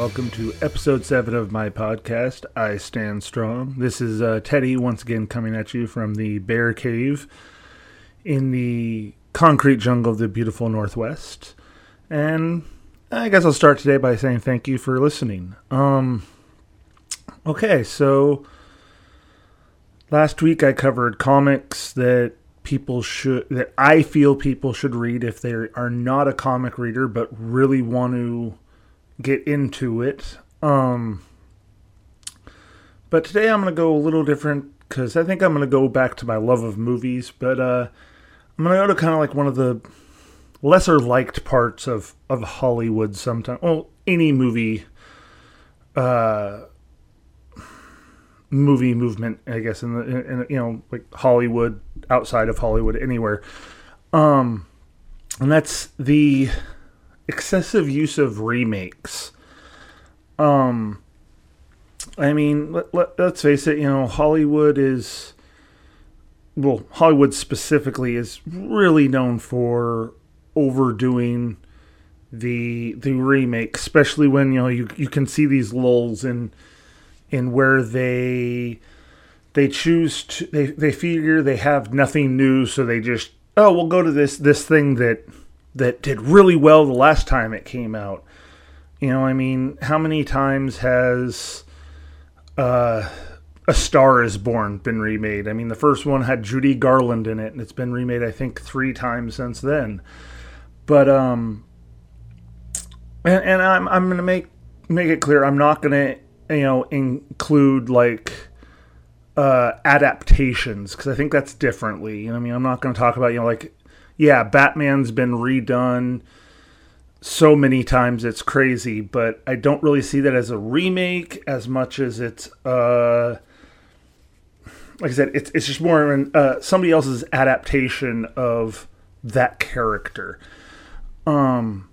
Welcome to episode 7 of my podcast, I Stand Strong. This is uh, Teddy once again coming at you from the Bear Cave in the concrete jungle of the beautiful Northwest. And I guess I'll start today by saying thank you for listening. Um, okay, so last week I covered comics that people should that I feel people should read if they are not a comic reader but really want to get into it. Um, but today I'm going to go a little different because I think I'm going to go back to my love of movies, but uh, I'm going to go to kind of like one of the lesser liked parts of, of Hollywood sometimes. Well, any movie, uh, movie movement, I guess, in the, in, in, you know, like Hollywood, outside of Hollywood, anywhere. Um, and that's the excessive use of remakes. Um, I mean, let, let, let's face it, you know, Hollywood is, well, Hollywood specifically is really known for overdoing the the remake, especially when you know you you can see these lulls in in where they they choose to they they figure they have nothing new, so they just oh we'll go to this this thing that that did really well the last time it came out. You know, I mean, how many times has uh, A Star Is Born been remade? I mean, the first one had Judy Garland in it, and it's been remade I think three times since then. But um, and, and I'm I'm gonna make make it clear I'm not gonna you know include like uh adaptations because I think that's differently. You know, I mean, I'm not gonna talk about you know like yeah, Batman's been redone so many times it's crazy, but I don't really see that as a remake as much as it's uh like I said, it's it's just more an, uh, somebody else's adaptation of that character. Um,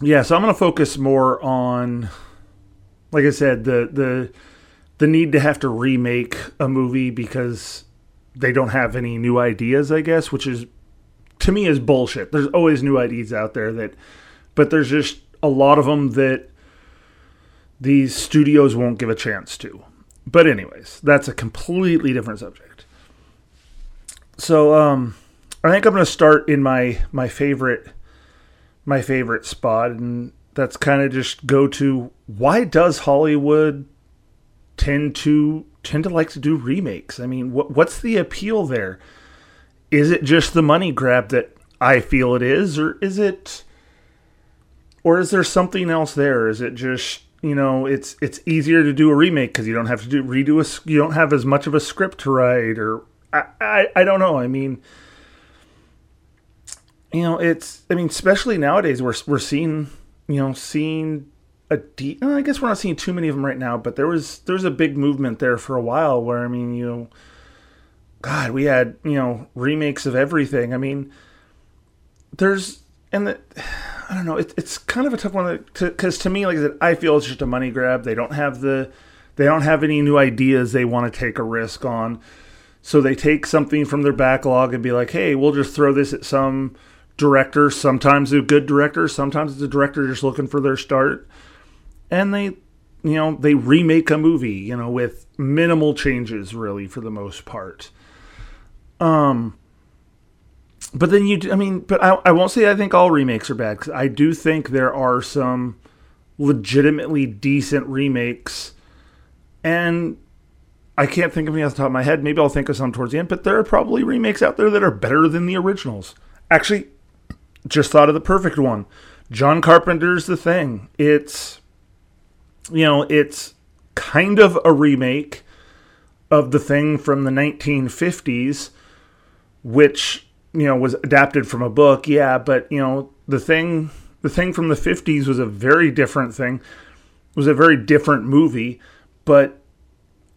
yeah, so I'm going to focus more on, like I said, the the the need to have to remake a movie because they don't have any new ideas. I guess, which is to me is bullshit. There's always new ideas out there that, but there's just a lot of them that these studios won't give a chance to. But anyways, that's a completely different subject. So um, I think I'm going to start in my my favorite my favorite spot, and that's kind of just go to why does Hollywood tend to tend to like to do remakes? I mean, what what's the appeal there? Is it just the money grab that I feel it is, or is it, or is there something else there? Is it just you know it's it's easier to do a remake because you don't have to do redo a you don't have as much of a script to write, or I I, I don't know. I mean you know, it's I mean, especially nowadays we're we're seeing, you know, seeing a deep. I guess we're not seeing too many of them right now, but there was there was a big movement there for a while where I mean, you know, God, we had you know remakes of everything. I mean, there's and the I don't know. It, it's kind of a tough one because to, to me, like I said, I feel it's just a money grab. They don't have the they don't have any new ideas they want to take a risk on. So they take something from their backlog and be like, "Hey, we'll just throw this at some director. Sometimes a good director, sometimes it's a director just looking for their start. And they, you know, they remake a movie, you know, with minimal changes really for the most part. Um, but then you, I mean, but I, I won't say I think all remakes are bad because I do think there are some legitimately decent remakes, and I can't think of any off the top of my head. Maybe I'll think of some towards the end, but there are probably remakes out there that are better than the originals. Actually, just thought of the perfect one. John Carpenter's The Thing. It's you know, it's kind of a remake of The Thing from the 1950s which, you know, was adapted from a book. Yeah, but you know, The Thing The Thing from the 50s was a very different thing. It was a very different movie, but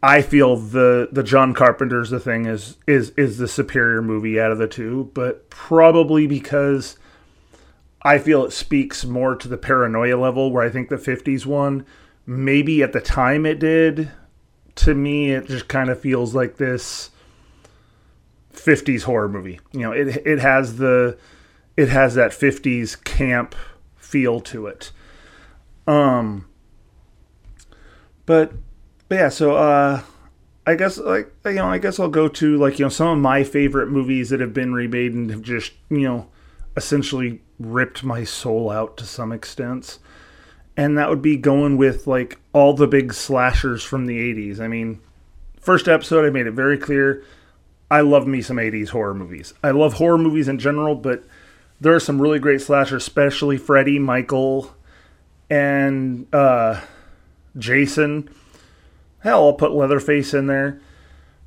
I feel the the John Carpenter's The Thing is is is the superior movie out of the two, but probably because I feel it speaks more to the paranoia level where I think the 50s one, maybe at the time it did. To me, it just kind of feels like this 50s horror movie. You know, it, it has the, it has that 50s camp feel to it. Um, but, but yeah, so uh, I guess like you know, I guess I'll go to like you know some of my favorite movies that have been remade and have just you know essentially ripped my soul out to some extent. And that would be going with like all the big slashers from the 80s. I mean, first episode I made it very clear I love me some 80s horror movies. I love horror movies in general, but there are some really great slashers, especially Freddy, Michael, and uh, Jason. Hell, I'll put Leatherface in there.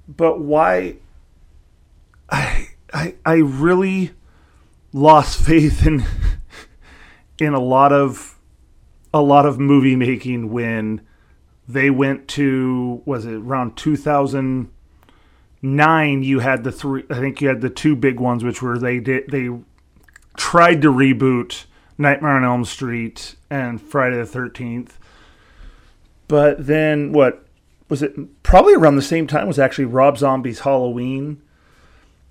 But why? I I I really lost faith in in a lot of a lot of movie making when they went to was it around 2009 you had the three I think you had the two big ones which were they did they tried to reboot Nightmare on Elm Street and Friday the 13th. But then what was it probably around the same time was actually Rob Zombie's Halloween.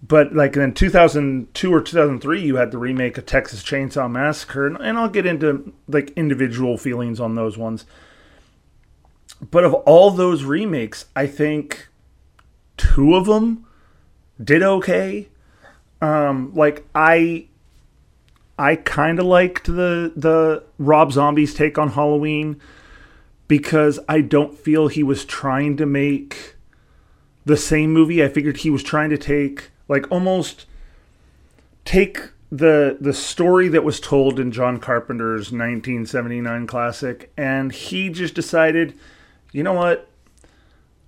But like in 2002 or 2003 you had the remake of Texas Chainsaw Massacre and I'll get into like individual feelings on those ones. But of all those remakes, I think two of them did okay. Um, like I I kind of liked the the Rob Zombie's take on Halloween because I don't feel he was trying to make the same movie. I figured he was trying to take like almost take the the story that was told in John Carpenter's 1979 classic and he just decided, you know what?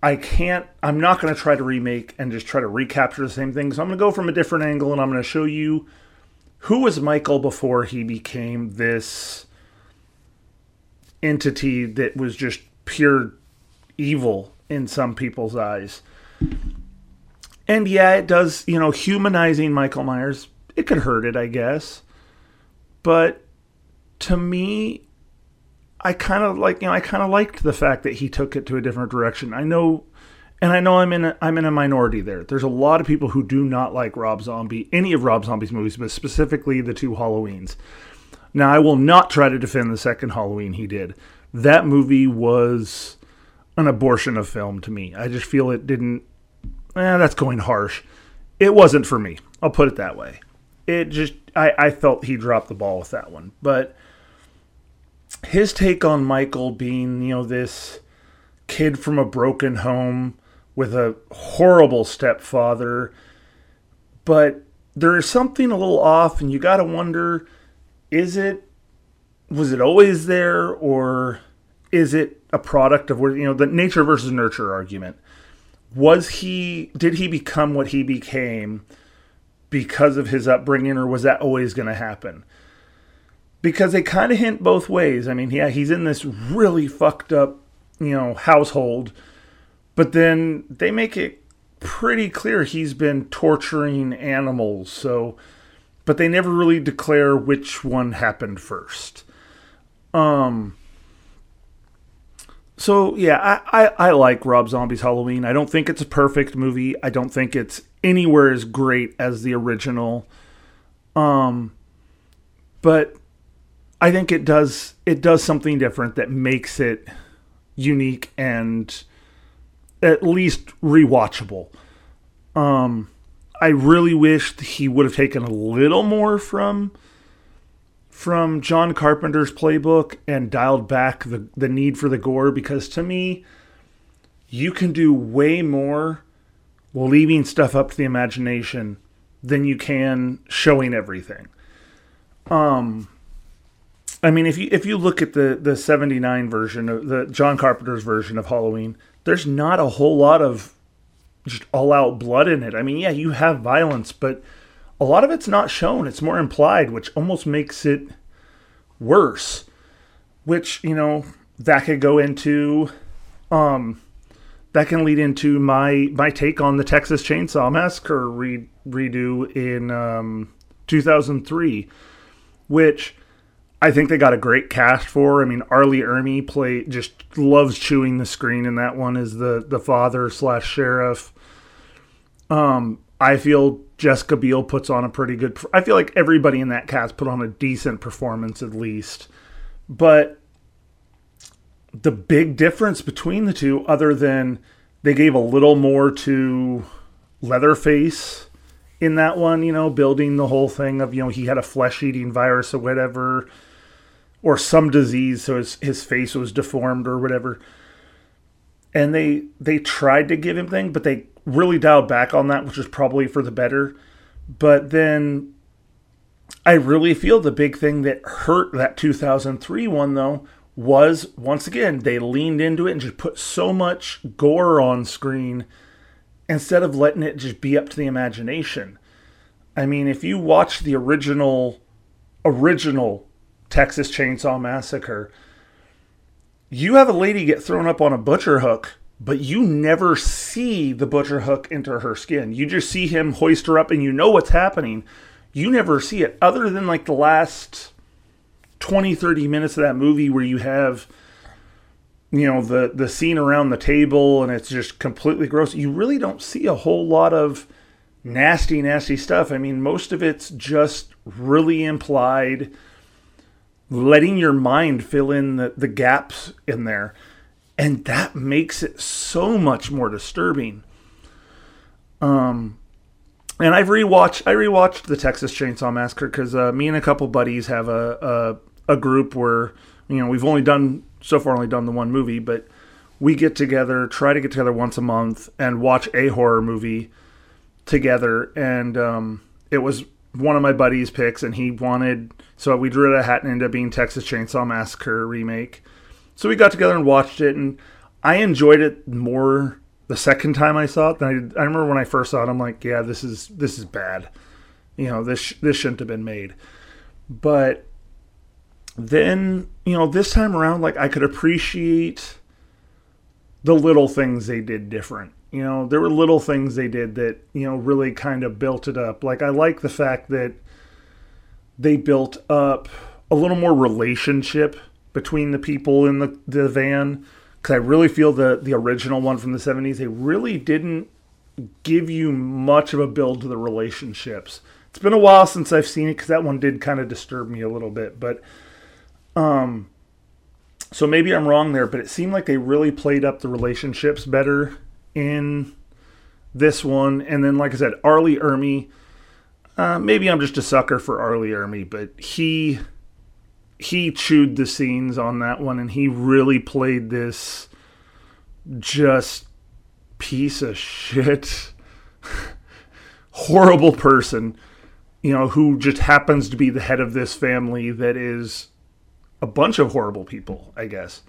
I can't I'm not going to try to remake and just try to recapture the same thing. So I'm going to go from a different angle and I'm going to show you who was Michael before he became this entity that was just pure evil in some people's eyes? And yeah, it does, you know, humanizing Michael Myers, it could hurt it, I guess. But to me, I kind of like, you know, I kind of liked the fact that he took it to a different direction. I know and I know I'm in a, I'm in a minority there. There's a lot of people who do not like Rob Zombie, any of Rob Zombie's movies, but specifically the two Halloweens. Now, I will not try to defend the second Halloween he did. That movie was an abortion of film to me. I just feel it didn't. Eh, that's going harsh. It wasn't for me. I'll put it that way. It just I, I felt he dropped the ball with that one. But his take on Michael being, you know, this kid from a broken home with a horrible stepfather. But there is something a little off, and you got to wonder is it, was it always there, or is it a product of where, you know, the nature versus nurture argument? Was he, did he become what he became because of his upbringing, or was that always going to happen? Because they kind of hint both ways. I mean, yeah, he's in this really fucked up, you know, household but then they make it pretty clear he's been torturing animals. So, but they never really declare which one happened first. Um. So yeah, I, I, I like Rob Zombie's Halloween. I don't think it's a perfect movie. I don't think it's anywhere as great as the original. Um, but I think it does it does something different that makes it unique and at least rewatchable. Um, I really wished he would have taken a little more from from John Carpenter's playbook and dialed back the, the need for the gore because to me, you can do way more leaving stuff up to the imagination than you can showing everything. Um I mean if you if you look at the the 79 version of the John Carpenter's version of Halloween, there's not a whole lot of just all out blood in it. I mean, yeah, you have violence, but a lot of it's not shown. It's more implied, which almost makes it worse. Which, you know, that could go into um that can lead into my my take on the Texas Chainsaw Massacre re- redo in um 2003, which I think they got a great cast for. I mean, R. Lee Ermey play just loves chewing the screen in that one as the the father slash sheriff. Um, I feel Jessica Biel puts on a pretty good. I feel like everybody in that cast put on a decent performance at least, but the big difference between the two, other than they gave a little more to Leatherface in that one, you know, building the whole thing of, you know, he had a flesh eating virus or whatever, or some disease, so his, his face was deformed or whatever. And they they tried to give him thing, but they really dialed back on that, which was probably for the better. But then I really feel the big thing that hurt that 2003 one though was once again they leaned into it and just put so much gore on screen instead of letting it just be up to the imagination. I mean, if you watch the original original Texas Chainsaw Massacre, you have a lady get thrown up on a butcher hook, but you never see the butcher hook into her skin. You just see him hoist her up and you know what's happening. You never see it other than like the last 20 30 minutes of that movie where you have you know the the scene around the table and it's just completely gross you really don't see a whole lot of nasty nasty stuff i mean most of it's just really implied letting your mind fill in the, the gaps in there and that makes it so much more disturbing um and I've rewatched I rewatched the Texas Chainsaw Massacre because uh, me and a couple buddies have a, a a group where you know we've only done so far only done the one movie, but we get together, try to get together once a month and watch a horror movie together. And um, it was one of my buddies' picks, and he wanted, so we drew it a hat and ended up being Texas Chainsaw Massacre remake. So we got together and watched it, and I enjoyed it more the second time I saw it than I did. I remember when I first saw it, I'm like, yeah, this is this is bad. You know, this this shouldn't have been made. But then you know this time around like i could appreciate the little things they did different you know there were little things they did that you know really kind of built it up. Like i like the fact that they built up a little more relationship between the people in the, the van because i really feel the the original one from the 70s they really didn't give you much of a build to the relationships. It's been a while since i've seen it because that one did kind of disturb me a little bit but um, so maybe I'm wrong there, but it seemed like they really played up the relationships better in this one. And then, like I said, R. Lee Ermey. Uh, maybe I'm just a sucker for R. Lee Ermey, but he he chewed the scenes on that one, and he really played this just piece of shit, horrible person, you know, who just happens to be the head of this family that is a bunch of horrible people, I guess.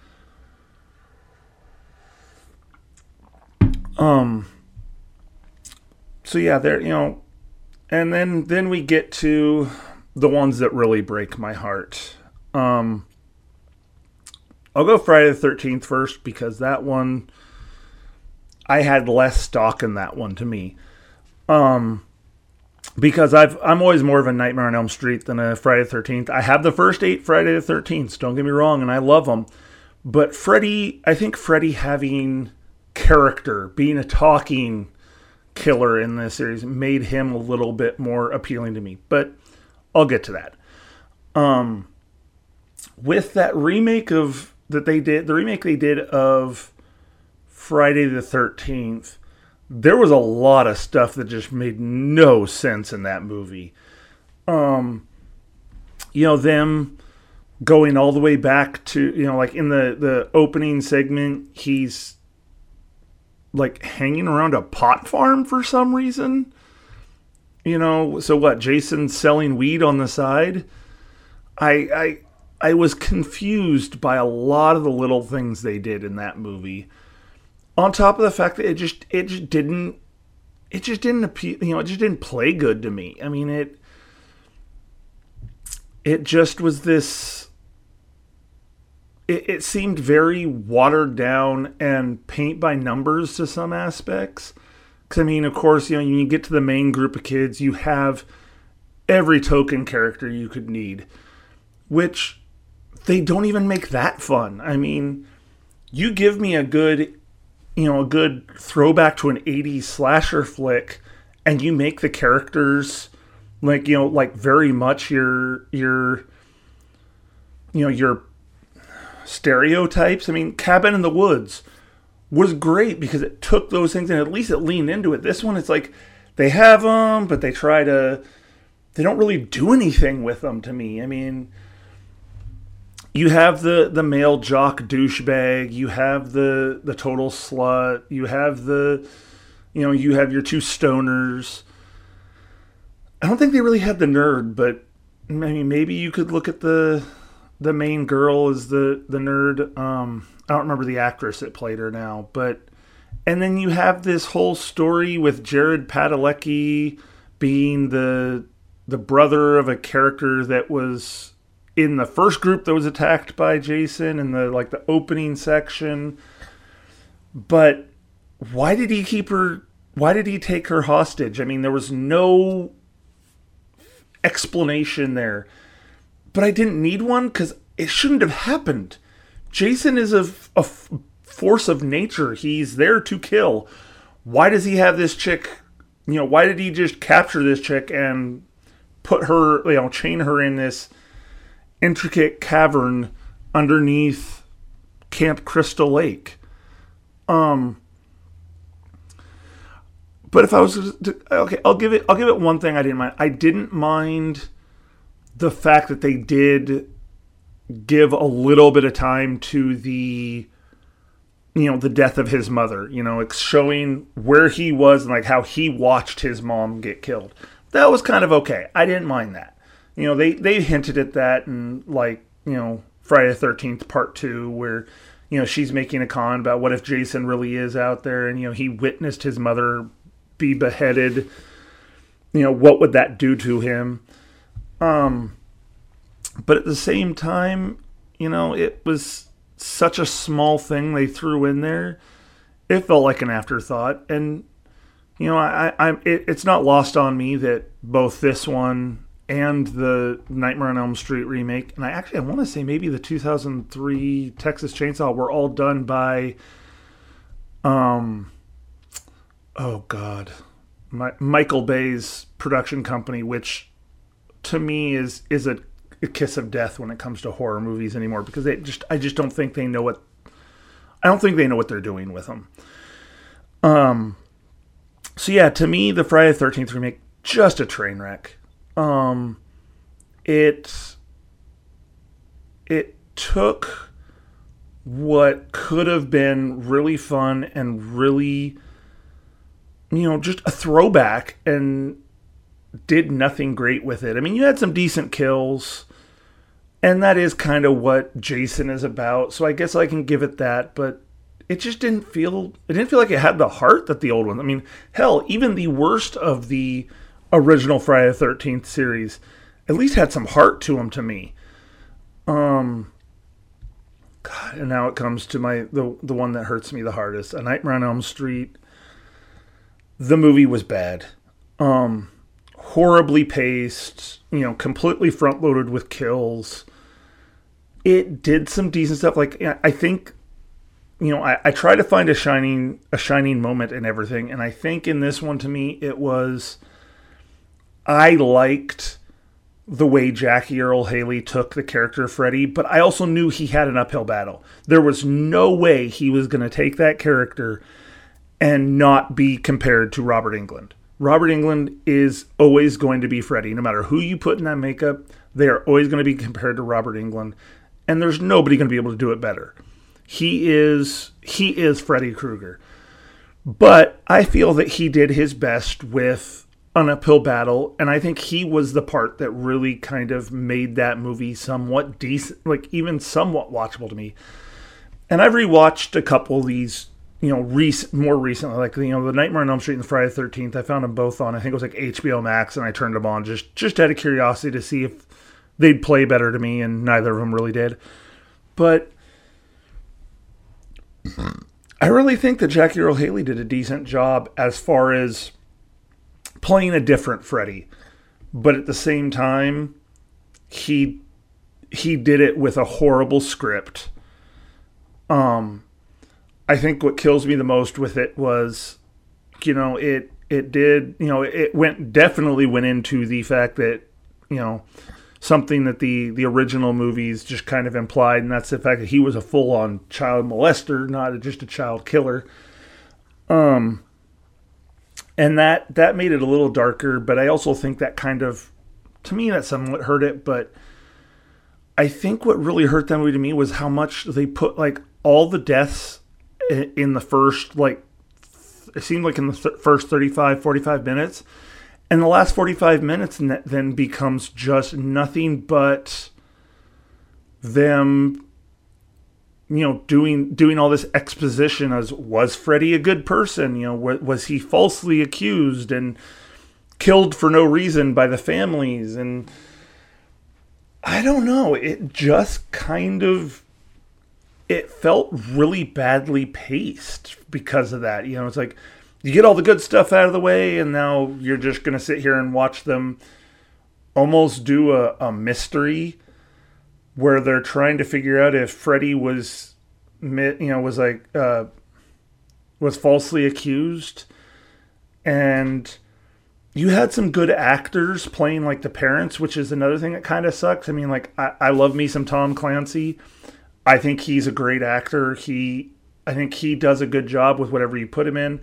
Um so yeah, there you know and then then we get to the ones that really break my heart. Um I'll go Friday the 13th first because that one I had less stock in that one to me. Um because I've I'm always more of a Nightmare on Elm Street than a Friday the Thirteenth. I have the first eight Friday the Thirteenth. Don't get me wrong, and I love them. But Freddy, I think Freddy having character, being a talking killer in this series, made him a little bit more appealing to me. But I'll get to that. Um, with that remake of that they did, the remake they did of Friday the Thirteenth there was a lot of stuff that just made no sense in that movie. Um, you know, them going all the way back to, you know, like in the, the opening segment, he's like hanging around a pot farm for some reason. You know, so what? Jason's selling weed on the side. I, I, I was confused by a lot of the little things they did in that movie on top of the fact that it just it just didn't it just didn't appeal you know it just didn't play good to me i mean it it just was this it, it seemed very watered down and paint by numbers to some aspects. Because i mean of course you know when you get to the main group of kids you have every token character you could need which they don't even make that fun. I mean you give me a good you know a good throwback to an 80s slasher flick and you make the characters like you know like very much your your you know your stereotypes. I mean, Cabin in the Woods was great because it took those things and at least it leaned into it. This one, it's like they have them, but they try to, they don't really do anything with them to me. I mean, you have the the male jock douchebag, you have the the total slut, you have the, you know, you have your two stoners. I don't think they really had the nerd, but I mean, maybe you could look at the the main girl is the the nerd. Um, I don't remember the actress that played her now, but and then you have this whole story with Jared Padalecki being the the brother of a character that was in the first group that was attacked by Jason in the like the opening section. But why did he keep her why did he take her hostage? I mean, there was no explanation there. But I didn't need one cuz it shouldn't have happened. Jason is a, a force of nature. He's there to kill. Why does he have this chick? You know, why did he just capture this chick and put her, you know, chain her in this intricate cavern underneath Camp Crystal Lake? Um, but if I was okay, I'll give it. I'll give it one thing I didn't mind. I didn't mind the fact that they did give a little bit of time to the you know the death of his mother you know it's showing where he was and like how he watched his mom get killed. That was kind of okay. I didn't mind that. You know they they hinted at that and like you know friday the 13th part 2 where you know she's making a con about what if jason really is out there and you know he witnessed his mother be beheaded. You know what would that do to him um but at the same time, you know, it was such a small thing they threw in there. It felt like an afterthought, and you know, I, I it, it's not lost on me that both this one and the Nightmare on Elm Street remake, and I actually I want to say maybe the 2003 Texas Chainsaw were all done by, um, oh god, my, Michael Bay's production company, which to me is is a a kiss of death when it comes to horror movies anymore because they just I just don't think they know what I don't think they know what they're doing with them. Um so yeah, to me the Friday the 13th remake just a train wreck. Um it it took what could have been really fun and really you know just a throwback and did nothing great with it. I mean, you had some decent kills and that is kind of what Jason is about. So I guess I can give it that, but it just didn't feel it didn't feel like it had the heart that the old one. I mean, hell, even the worst of the original Friday the Thirteenth series at least had some heart to them to me. Um, God, and now it comes to my the the one that hurts me the hardest. A Nightmare on Elm Street. The movie was bad. Um, horribly paced, you know, completely front loaded with kills. It did some decent stuff. Like I think, you know, I, I try to find a shining a shining moment in everything, and I think in this one to me it was I liked the way Jackie Earle Haley took the character Freddy, but I also knew he had an uphill battle. There was no way he was going to take that character and not be compared to Robert Englund. Robert Englund is always going to be Freddy. No matter who you put in that makeup, they are always going to be compared to Robert Englund. and there's nobody going to be able to do it better. He is he is Freddy Krueger. But I feel that he did his best with an uphill battle, and I think he was the part that really kind of made that movie somewhat decent, like even somewhat watchable to me. And I've rewatched a couple of these you know, rec- more recently, like you know, the Nightmare on Elm Street and the Friday Thirteenth. I found them both on. I think it was like HBO Max, and I turned them on just just out of curiosity to see if they'd play better to me, and neither of them really did. But I really think that Jackie Earle Haley did a decent job as far as playing a different Freddy, but at the same time, he he did it with a horrible script. Um I think what kills me the most with it was, you know, it it did, you know, it went definitely went into the fact that, you know, something that the the original movies just kind of implied, and that's the fact that he was a full on child molester, not just a child killer. Um, and that that made it a little darker, but I also think that kind of, to me, that somewhat hurt it. But I think what really hurt that movie to me was how much they put like all the deaths in the first like it seemed like in the th- first 35 45 minutes. And the last 45 minutes then becomes just nothing but them you know doing doing all this exposition as was Freddy a good person? You know was he falsely accused and killed for no reason by the families? And I don't know. It just kind of it felt really badly paced because of that you know it's like you get all the good stuff out of the way, and now you're just going to sit here and watch them almost do a, a mystery where they're trying to figure out if Freddy was, you know, was like, uh, was falsely accused. And you had some good actors playing like the parents, which is another thing that kind of sucks. I mean, like, I, I love me some Tom Clancy. I think he's a great actor. He, I think he does a good job with whatever you put him in.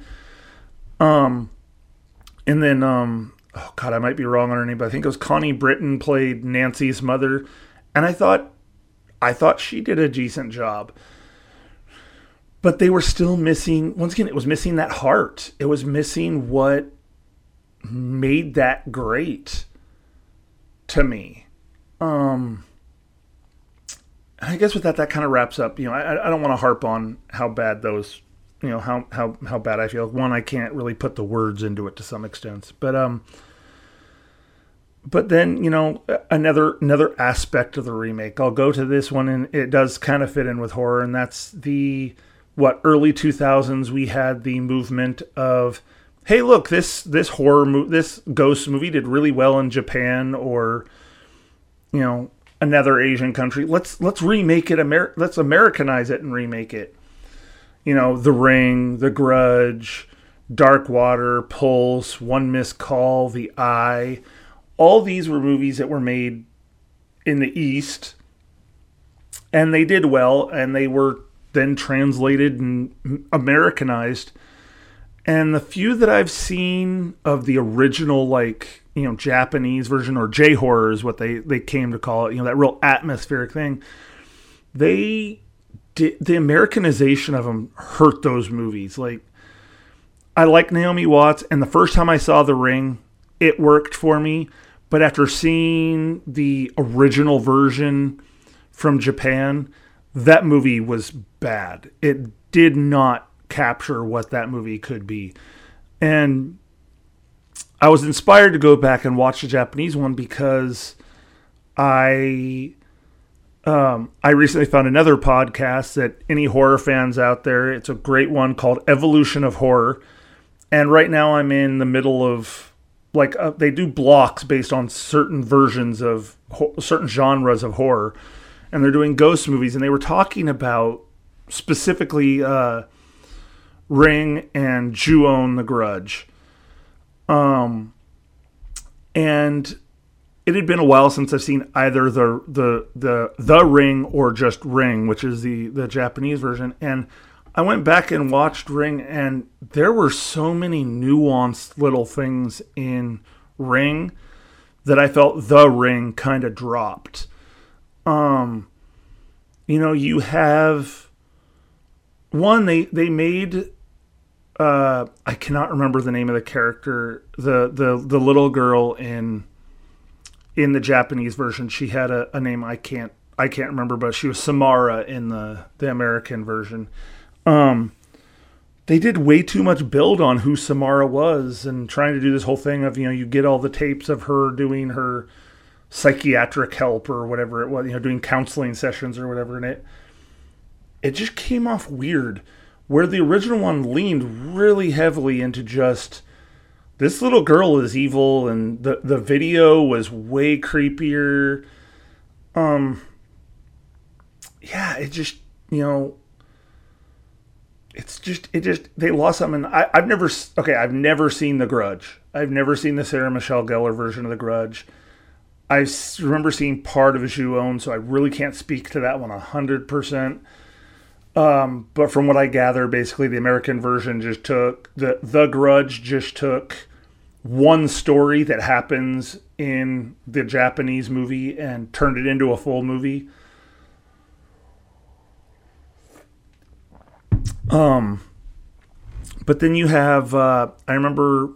Um, and then um, oh god, I might be wrong on her name, but I think it was Connie Britton played Nancy's mother, and I thought, I thought she did a decent job. But they were still missing. Once again, it was missing that heart. It was missing what made that great to me. Um, I guess with that, that kind of wraps up. You know, I, I don't want to harp on how bad those you know how how how bad I feel. One, I can't really put the words into it to some extent, but um, but then you know another another aspect of the remake. I'll go to this one, and it does kind of fit in with horror, and that's the what early two thousands we had the movement of hey look this this horror mo- this ghost movie did really well in Japan or you know another Asian country. Let's let's remake it. Amer- let's Americanize it and remake it you know, The Ring, The Grudge, Dark Water, Pulse, One Missed Call, The Eye. All these were movies that were made in the East, and they did well, and they were then translated and Americanized. And the few that I've seen of the original, like, you know, Japanese version or J horror is what they, they came to call it, you know, that real atmospheric thing, they did, the Americanization of them hurt those movies. Like, I like Naomi Watts, and the first time I saw The Ring, it worked for me. But after seeing the original version from Japan, that movie was bad. It did not capture what that movie could be. And I was inspired to go back and watch the Japanese one because I um, I recently found another podcast that any horror fans out there, it's a great one called Evolution of Horror. And right now I'm in the middle of like uh, they do blocks based on certain versions of ho- certain genres of horror. And they're doing ghost movies and they were talking about specifically uh, Ring and Ju-On the Grudge. Um and it had been a while since I've seen either the the the the Ring or just Ring, which is the the Japanese version, and I went back and watched Ring, and there were so many nuanced little things in Ring that I felt the Ring kind of dropped. Um, you know, you have one they they made uh I cannot remember the name of the character the the the little girl in in the Japanese version, she had a, a name I can't I can't remember, but she was Samara in the the American version. Um, they did way too much build on who Samara was and trying to do this whole thing of you know you get all the tapes of her doing her psychiatric help or whatever it was, you know, doing counseling sessions or whatever, and it it just came off weird. Where the original one leaned really heavily into just this little girl is evil and the the video was way creepier. Um yeah it just you know it's just it just they lost something. I, i've never okay i've never seen the grudge. I've never seen the sarah michelle gellar version of the grudge. I remember seeing part of Ju-on, so I really can't speak to that one one hundred percent. Um, but from what I gather, basically the American version just took the the Grudge just took one story that happens in the Japanese movie and turned it into a full movie. Um, but then you have uh, I remember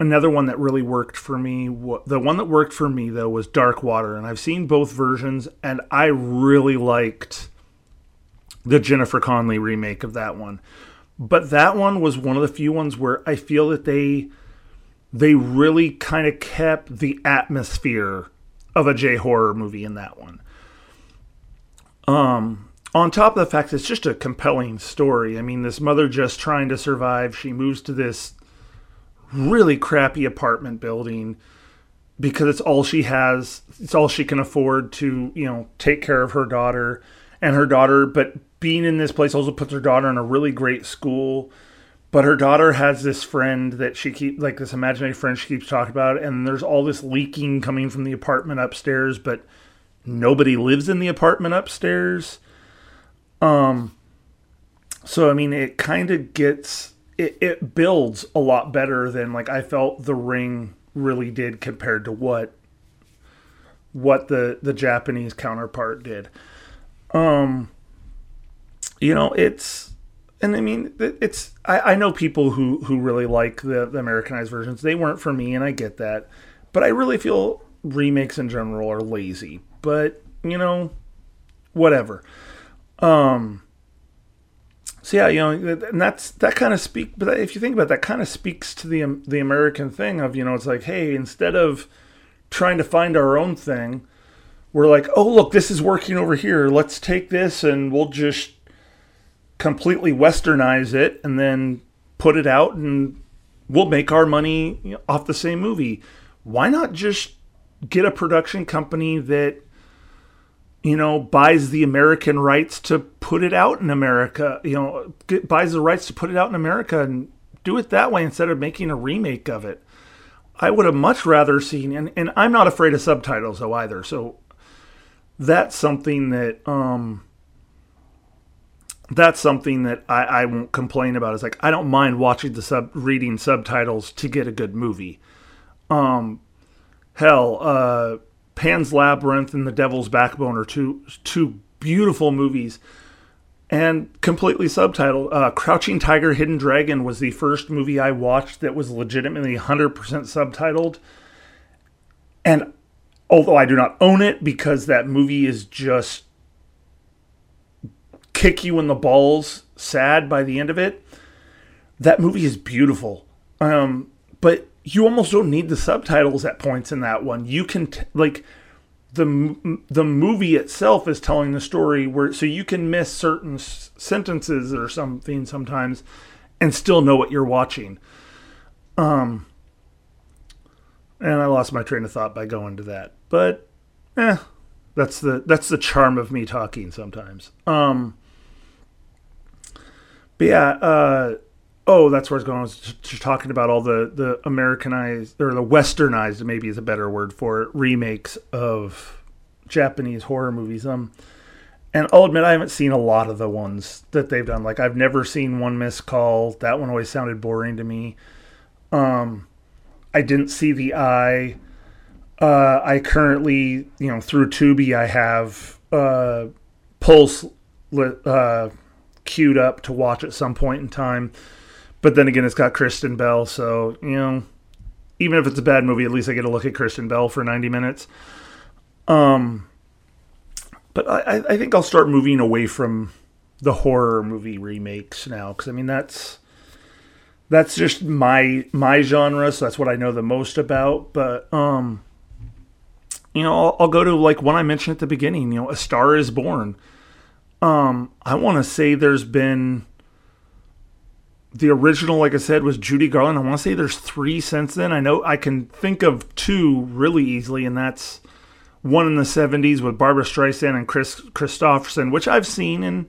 another one that really worked for me. The one that worked for me though was Dark Water, and I've seen both versions, and I really liked the Jennifer Connelly remake of that one. But that one was one of the few ones where I feel that they they really kind of kept the atmosphere of a J horror movie in that one. Um, on top of the fact it's just a compelling story. I mean, this mother just trying to survive, she moves to this really crappy apartment building because it's all she has, it's all she can afford to, you know, take care of her daughter and her daughter, but being in this place also puts her daughter in a really great school. But her daughter has this friend that she keep like this imaginary friend she keeps talking about and there's all this leaking coming from the apartment upstairs but nobody lives in the apartment upstairs. Um so i mean it kind of gets it, it builds a lot better than like i felt the ring really did compared to what what the the japanese counterpart did um you know it's and I mean, it's I, I know people who who really like the, the Americanized versions. They weren't for me, and I get that. But I really feel remakes in general are lazy. But you know, whatever. Um. So yeah, you know, and that's that kind of speak. But if you think about it, that, kind of speaks to the the American thing of you know, it's like, hey, instead of trying to find our own thing, we're like, oh look, this is working over here. Let's take this and we'll just completely westernize it and then put it out and we'll make our money off the same movie. Why not just get a production company that you know buys the American rights to put it out in America, you know, get, buys the rights to put it out in America and do it that way instead of making a remake of it. I would have much rather seen and, and I'm not afraid of subtitles though either. So that's something that um that's something that I, I won't complain about. Is like I don't mind watching the sub reading subtitles to get a good movie. Um, hell, uh, Pan's Labyrinth and The Devil's Backbone are two two beautiful movies, and completely subtitled. Uh, Crouching Tiger, Hidden Dragon was the first movie I watched that was legitimately 100% subtitled, and although I do not own it because that movie is just kick you in the balls sad by the end of it. That movie is beautiful. Um but you almost don't need the subtitles at points in that one. You can t- like the the movie itself is telling the story where so you can miss certain s- sentences or something sometimes and still know what you're watching. Um and I lost my train of thought by going to that but eh that's the that's the charm of me talking sometimes um but yeah, uh, oh, that's where I was going. I was just, talking about all the, the Americanized or the westernized, maybe is a better word for it, remakes of Japanese horror movies. Um, and I'll admit I haven't seen a lot of the ones that they've done. Like I've never seen One Missed Call. That one always sounded boring to me. Um, I didn't see the Eye. Uh, I currently, you know, through Tubi, I have uh, Pulse. Uh, queued up to watch at some point in time. But then again, it's got Kristen Bell, so you know, even if it's a bad movie, at least I get to look at Kristen Bell for ninety minutes. Um, but I, I think I'll start moving away from the horror movie remakes now because I mean that's that's just my my genre, so that's what I know the most about. But um, you know, I'll, I'll go to like one I mentioned at the beginning. You know, A Star Is Born. Um, I want to say there's been the original, like I said, was Judy Garland. I want to say there's three since then. I know I can think of two really easily, and that's one in the 70s with Barbra Streisand and Kris Kristofferson, which I've seen and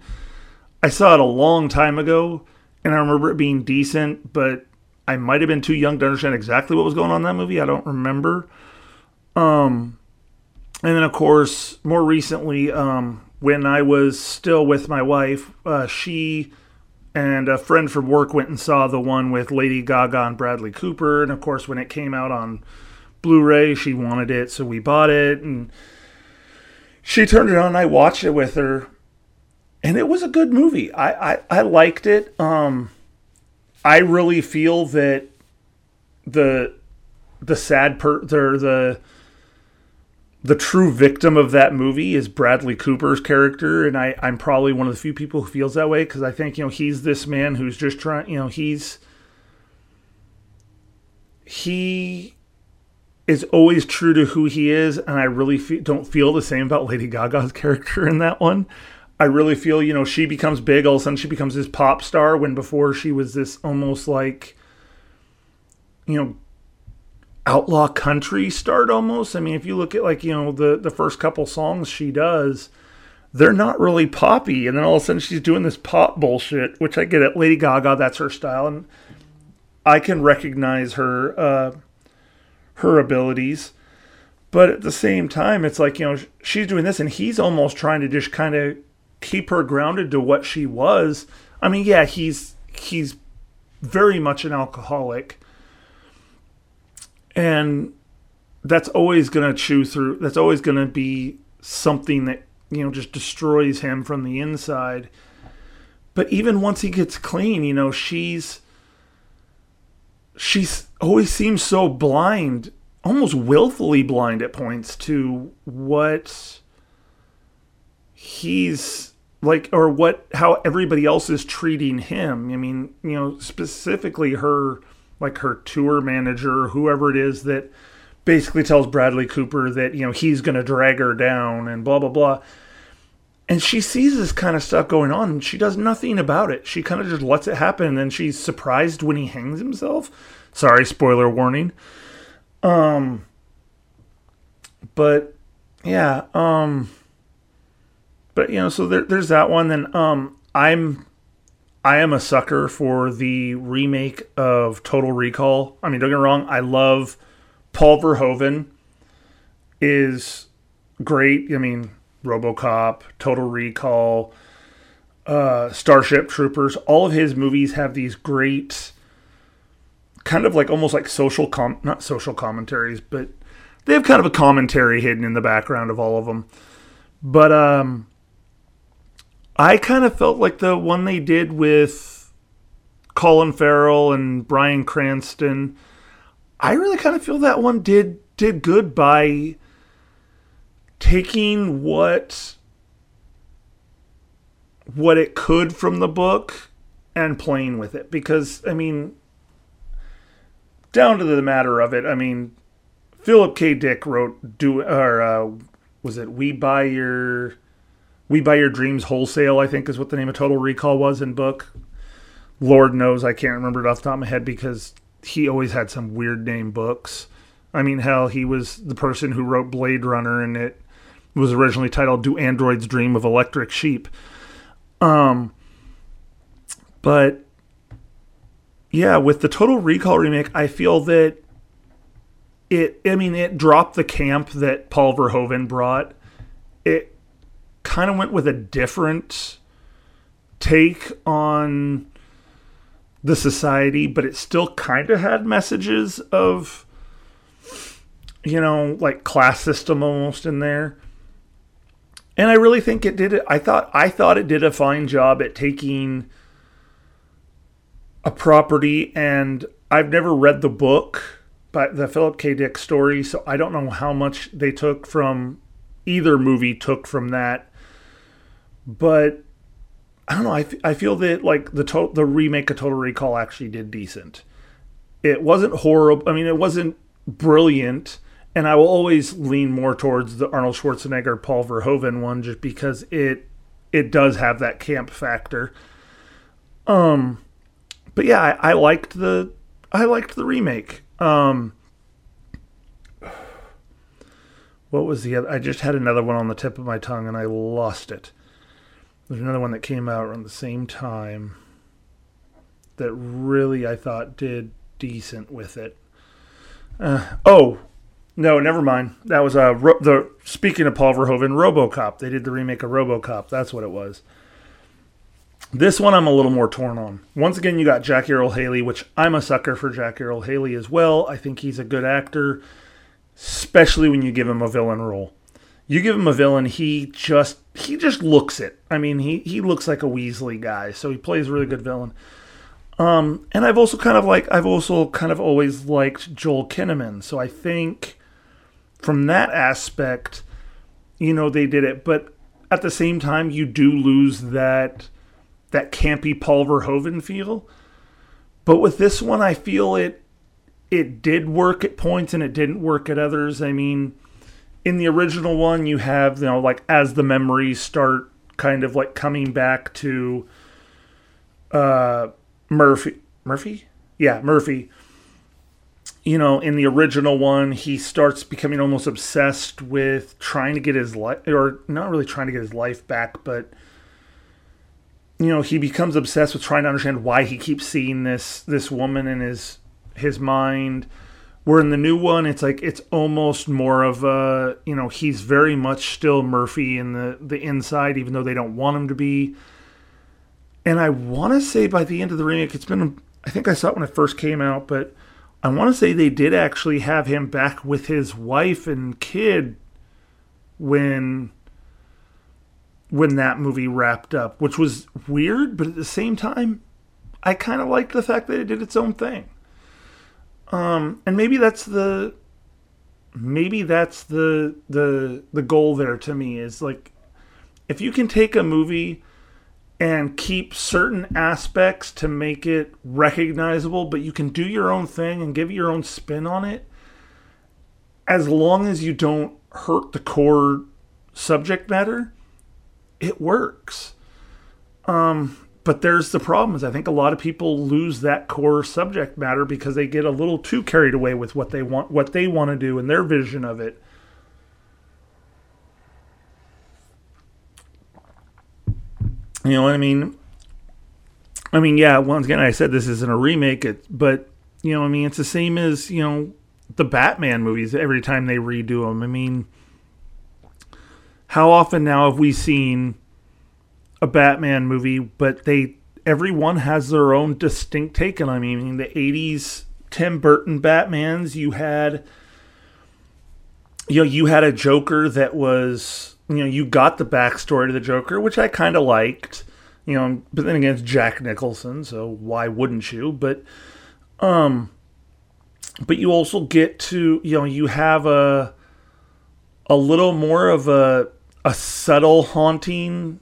I saw it a long time ago, and I remember it being decent, but I might have been too young to understand exactly what was going on in that movie. I don't remember. Um, and then of course more recently um, when i was still with my wife uh, she and a friend from work went and saw the one with lady gaga and bradley cooper and of course when it came out on blu-ray she wanted it so we bought it and she turned it on i watched it with her and it was a good movie. I i, I liked it. Um i really feel that the the sad per the the the true victim of that movie is Bradley Cooper's character, and I, I'm probably one of the few people who feels that way because I think you know he's this man who's just trying, you know, he's he is always true to who he is, and I really fe- don't feel the same about Lady Gaga's character in that one. I really feel, you know, she becomes big, all of a sudden she becomes this pop star when before she was this almost like, you know, outlaw country start almost. I mean, if you look at like, you know, the the first couple songs she does, they're not really poppy. And then all of a sudden she's doing this pop bullshit, which I get it. Lady Gaga, that's her style. And I can recognize her uh, her abilities. But at the same time, it's like, you know, she's doing this and he's almost trying to just kind of keep her grounded to what she was. I mean, yeah, he's he's very much an alcoholic and that's always going to chew through that's always going to be something that you know just destroys him from the inside but even once he gets clean you know she's she's always seems so blind almost willfully blind at points to what he's like or what how everybody else is treating him i mean you know specifically her like her tour manager, whoever it is that basically tells Bradley Cooper that, you know, he's going to drag her down and blah, blah, blah. And she sees this kind of stuff going on and she does nothing about it. She kind of just lets it happen and she's surprised when he hangs himself. Sorry, spoiler warning. Um but yeah, um but you know, so there, there's that one then um I'm I am a sucker for the remake of Total Recall. I mean, don't get me wrong, I love Paul Verhoeven is great. I mean, RoboCop, Total Recall, uh, Starship Troopers, all of his movies have these great kind of like almost like social com not social commentaries, but they have kind of a commentary hidden in the background of all of them. But um I kind of felt like the one they did with Colin Farrell and Bryan Cranston. I really kind of feel that one did did good by taking what what it could from the book and playing with it because I mean down to the matter of it, I mean Philip K. Dick wrote do or uh, was it We Buy Your we Buy Your Dreams Wholesale, I think is what the name of Total Recall was in book. Lord knows I can't remember it off the top of my head because he always had some weird name books. I mean, hell, he was the person who wrote Blade Runner, and it was originally titled "Do Androids Dream of Electric Sheep?" Um, but yeah, with the Total Recall remake, I feel that it. I mean, it dropped the camp that Paul Verhoeven brought. It kind of went with a different take on the society, but it still kind of had messages of, you know, like class system almost in there. And I really think it did it. I thought I thought it did a fine job at taking a property, and I've never read the book, but the Philip K. Dick story, so I don't know how much they took from either movie took from that but I don't know. I, f- I feel that like the to- the remake of Total Recall actually did decent. It wasn't horrible. I mean, it wasn't brilliant, and I will always lean more towards the Arnold Schwarzenegger Paul Verhoeven one just because it it does have that camp factor. Um, but yeah, I, I liked the I liked the remake. Um, what was the other? I just had another one on the tip of my tongue and I lost it. There's another one that came out around the same time that really I thought did decent with it. Uh, oh, No, never mind. That was uh, Ro- the speaking of Paul Verhoeven, RoboCop. They did the remake of RoboCop. That's what it was. This one I'm a little more torn on. Once again, you got Jackie Earle Haley, which I'm a sucker for Jackie Earle Haley as well. I think he's a good actor, especially when you give him a villain role. You give him a villain, he just he just looks it. I mean, he he looks like a Weasley guy, so he plays a really good villain. Um, and I've also kind of like I've also kind of always liked Joel Kinnaman, so I think from that aspect, you know, they did it. But at the same time, you do lose that that campy Paul Verhoeven feel. But with this one, I feel it it did work at points and it didn't work at others. I mean, in the original one, you have you know like as the memories start kind of like coming back to uh, Murphy. Murphy, yeah, Murphy. You know, in the original one, he starts becoming almost obsessed with trying to get his life, or not really trying to get his life back, but you know, he becomes obsessed with trying to understand why he keeps seeing this this woman in his his mind where in the new one, it's like it's almost more of a you know he's very much still Murphy in the the inside, even though they don't want him to be. And I want to say by the end of the remake, it's been I think I saw it when it first came out, but I want to say they did actually have him back with his wife and kid when when that movie wrapped up, which was weird, but at the same time, I kind of liked the fact that it did its own thing. Um, and maybe that's the maybe that's the the the goal there to me is like if you can take a movie and keep certain aspects to make it recognizable, but you can do your own thing and give your own spin on it, as long as you don't hurt the core subject matter, it works. Um, but there's the problem is I think a lot of people lose that core subject matter because they get a little too carried away with what they want what they want to do and their vision of it. You know what I mean? I mean, yeah, once again I said this isn't a remake it but you know, I mean, it's the same as, you know, the Batman movies every time they redo them. I mean, how often now have we seen a Batman movie, but they everyone has their own distinct take on. I mean, the '80s Tim Burton Batman's, you had you know you had a Joker that was you know you got the backstory to the Joker, which I kind of liked. You know, but then again, it's Jack Nicholson, so why wouldn't you? But um, but you also get to you know you have a a little more of a a subtle haunting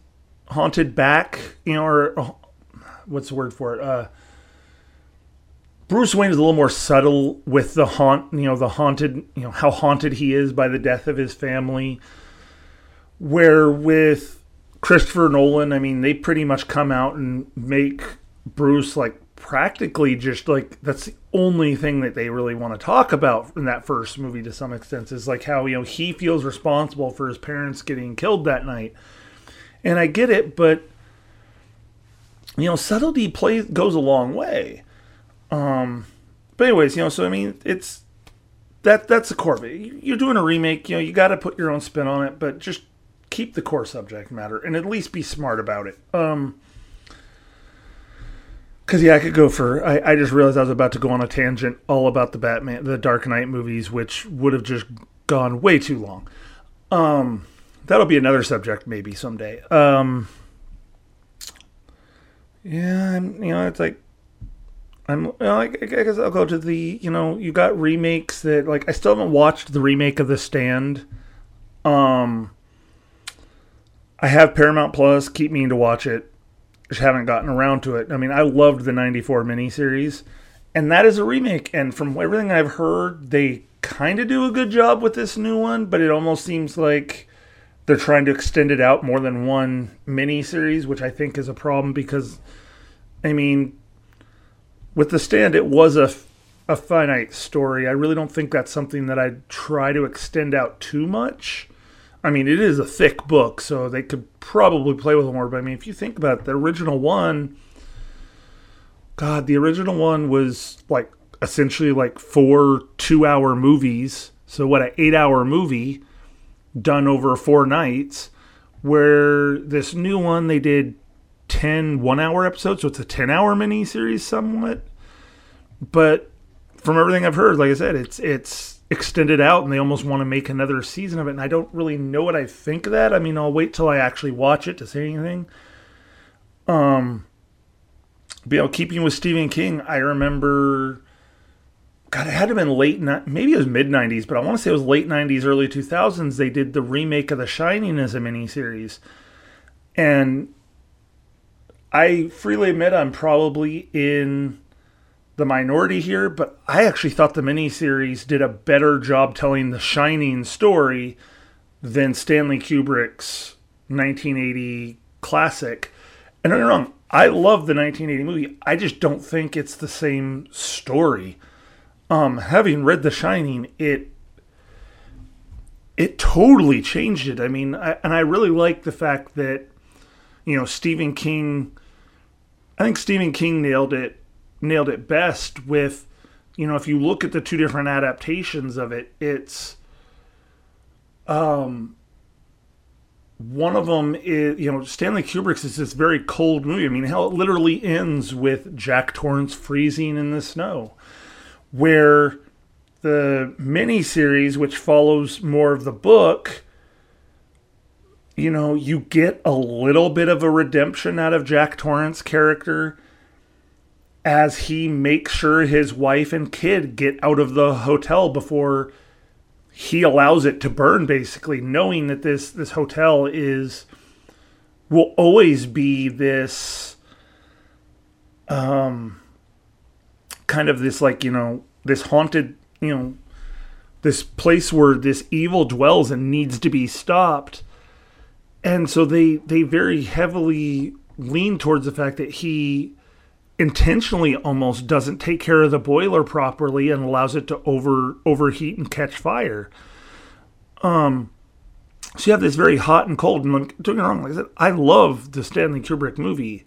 haunted back, you know, or uh, what's the word for it? Uh, Bruce Wayne is a little more subtle with the haunt, you know, the haunted, you know, how haunted he is by the death of his family. Where with Christopher Nolan, I mean, they pretty much come out and make Bruce like practically just like that's the only thing that they really want to talk about in that first movie to some extent is like how you know he feels responsible for his parents getting killed that night and I get it, but you know, subtlety plays goes a long way. Um, but anyways, you know, so I mean, it's that that's the core of it. You're doing a remake, you know, you got to put your own spin on it, but just keep the core subject matter and at least be smart about it. Um, Cause yeah, I could go for. I, I just realized I was about to go on a tangent all about the Batman, the Dark Knight movies, which would have just gone way too long. Um, that'll be another subject maybe someday. Um, yeah, you know, it's like I'm. You know, I, I guess I'll go to the. You know, you got remakes that like I still haven't watched the remake of The Stand. Um, I have Paramount Plus. Keep meaning to watch it. Just haven't gotten around to it. I mean, I loved the '94 miniseries, and that is a remake. And from everything I've heard, they kind of do a good job with this new one, but it almost seems like they're trying to extend it out more than one mini series, which I think is a problem because, I mean, with the stand, it was a, a finite story. I really don't think that's something that I'd try to extend out too much. I mean, it is a thick book, so they could probably play with more. But I mean, if you think about it, the original one, God, the original one was like essentially like four two hour movies So what an eight hour movie done over four nights. Where this new one they did 10 one hour episodes, so it's a 10 hour mini series somewhat. But from everything I've heard, like I said, it's it's extended out and they almost want to make another season of it. And I don't really know what I think of that. I mean, I'll wait till I actually watch it to say anything. Um, but you know, keeping with Stephen King, I remember, God, it had to have been late, maybe it was mid 90s, but I want to say it was late 90s, early 2000s. They did the remake of The Shining as a miniseries. And I freely admit I'm probably in the minority here, but I actually thought the miniseries did a better job telling the Shining story than Stanley Kubrick's 1980 classic. And don't get me wrong, I love the 1980 movie. I just don't think it's the same story. Um, having read The Shining, it it totally changed it. I mean, I, and I really like the fact that you know Stephen King. I think Stephen King nailed it nailed it best with you know if you look at the two different adaptations of it it's um one of them is you know Stanley Kubrick's is this very cold movie. I mean, hell, it literally ends with Jack Torrance freezing in the snow, where the miniseries, which follows more of the book, you know, you get a little bit of a redemption out of Jack Torrance's character as he makes sure his wife and kid get out of the hotel before he allows it to burn basically knowing that this this hotel is will always be this um kind of this like you know this haunted you know this place where this evil dwells and needs to be stopped and so they they very heavily lean towards the fact that he intentionally almost doesn't take care of the boiler properly and allows it to over overheat and catch fire. Um, so you have this very hot and cold. And don't get me wrong, like I said, I love the Stanley Kubrick movie.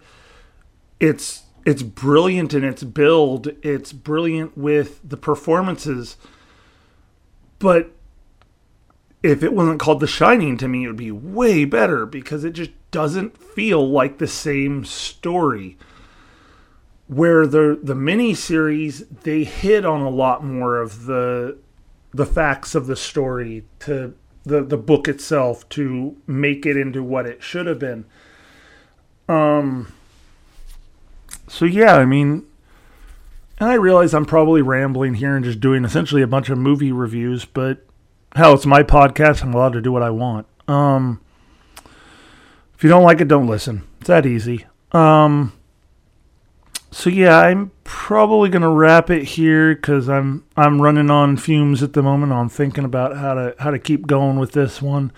It's it's brilliant in its build. It's brilliant with the performances. But if it wasn't called The Shining to me, it would be way better because it just doesn't feel like the same story where the the mini series they hit on a lot more of the the facts of the story to the the book itself to make it into what it should have been. Um. So yeah, I mean, and I realize I'm probably rambling here and just doing essentially a bunch of movie reviews, but hell, it's my podcast. I'm allowed to do what I want. Um. If you don't like it, don't listen. It's that easy. Um so yeah, I'm probably gonna wrap it here because I'm I'm running on fumes at the moment. I'm thinking about how to how to keep going with this one.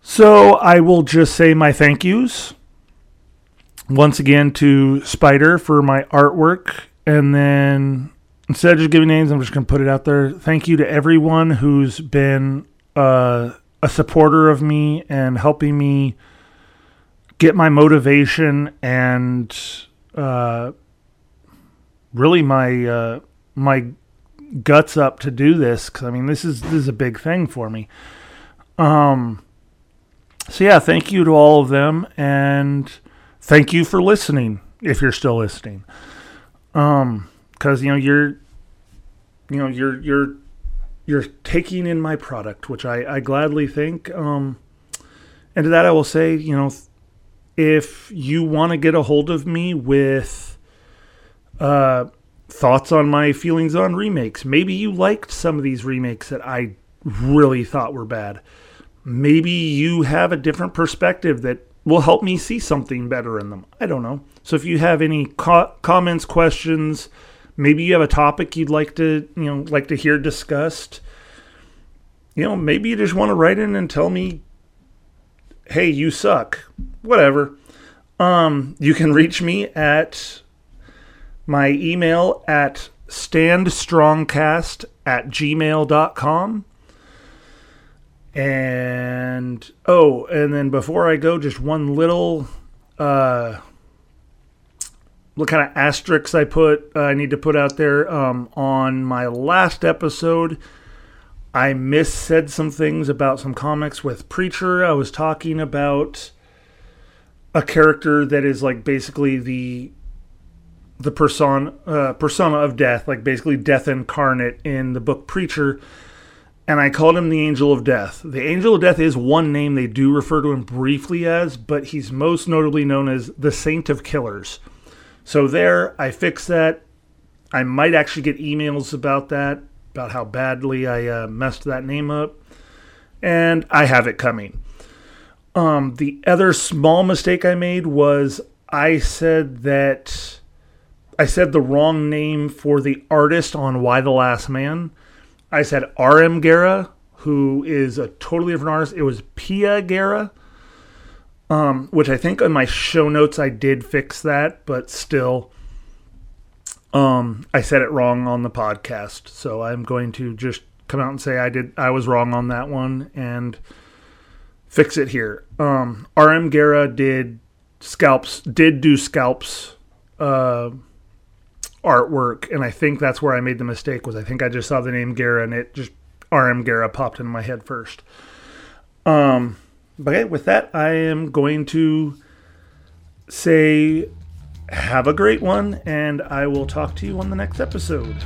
So I will just say my thank yous once again to Spider for my artwork, and then instead of just giving names, I'm just gonna put it out there. Thank you to everyone who's been uh, a supporter of me and helping me get my motivation and uh, really my uh, my guts up to do this because I mean this is this is a big thing for me. Um, so yeah, thank you to all of them, and thank you for listening if you're still listening. Um, because you know you're, you know you're you're you're taking in my product, which I I gladly think. Um, and to that I will say, you know if you want to get a hold of me with uh, thoughts on my feelings on remakes, maybe you liked some of these remakes that I really thought were bad. Maybe you have a different perspective that will help me see something better in them. I don't know. So if you have any co- comments, questions, maybe you have a topic you'd like to, you know, like to hear discussed, you know, maybe you just want to write in and tell me hey, you suck. Whatever. Um, you can reach me at my email at standstrongcast at gmail.com. And oh, and then before I go, just one little uh what kind of asterisks I put uh, I need to put out there um, on my last episode. I missaid some things about some comics with Preacher. I was talking about a character that is like basically the the persona uh, persona of death, like basically death incarnate in the book Preacher, and I called him the Angel of Death. The Angel of Death is one name they do refer to him briefly as, but he's most notably known as the Saint of Killers. So there, I fixed that. I might actually get emails about that, about how badly I uh, messed that name up, and I have it coming. Um, the other small mistake I made was I said that I said the wrong name for the artist on Y: The Last Man. I said R.M. Guerra, who is a totally different artist. It was Pia Guerra, um, which I think on my show notes I did fix that, but still, um, I said it wrong on the podcast. So I'm going to just come out and say I did I was wrong on that one and fix it here. Um, R.M. Guerra did Scalped did do Scalped uh, artwork, and I think that's where I made the mistake. Was I think I just saw the name Guerra and it just R.M. Guerra popped in my head first. Um, but okay, with that, I am going to say have a great one, and I will talk to you on the next episode.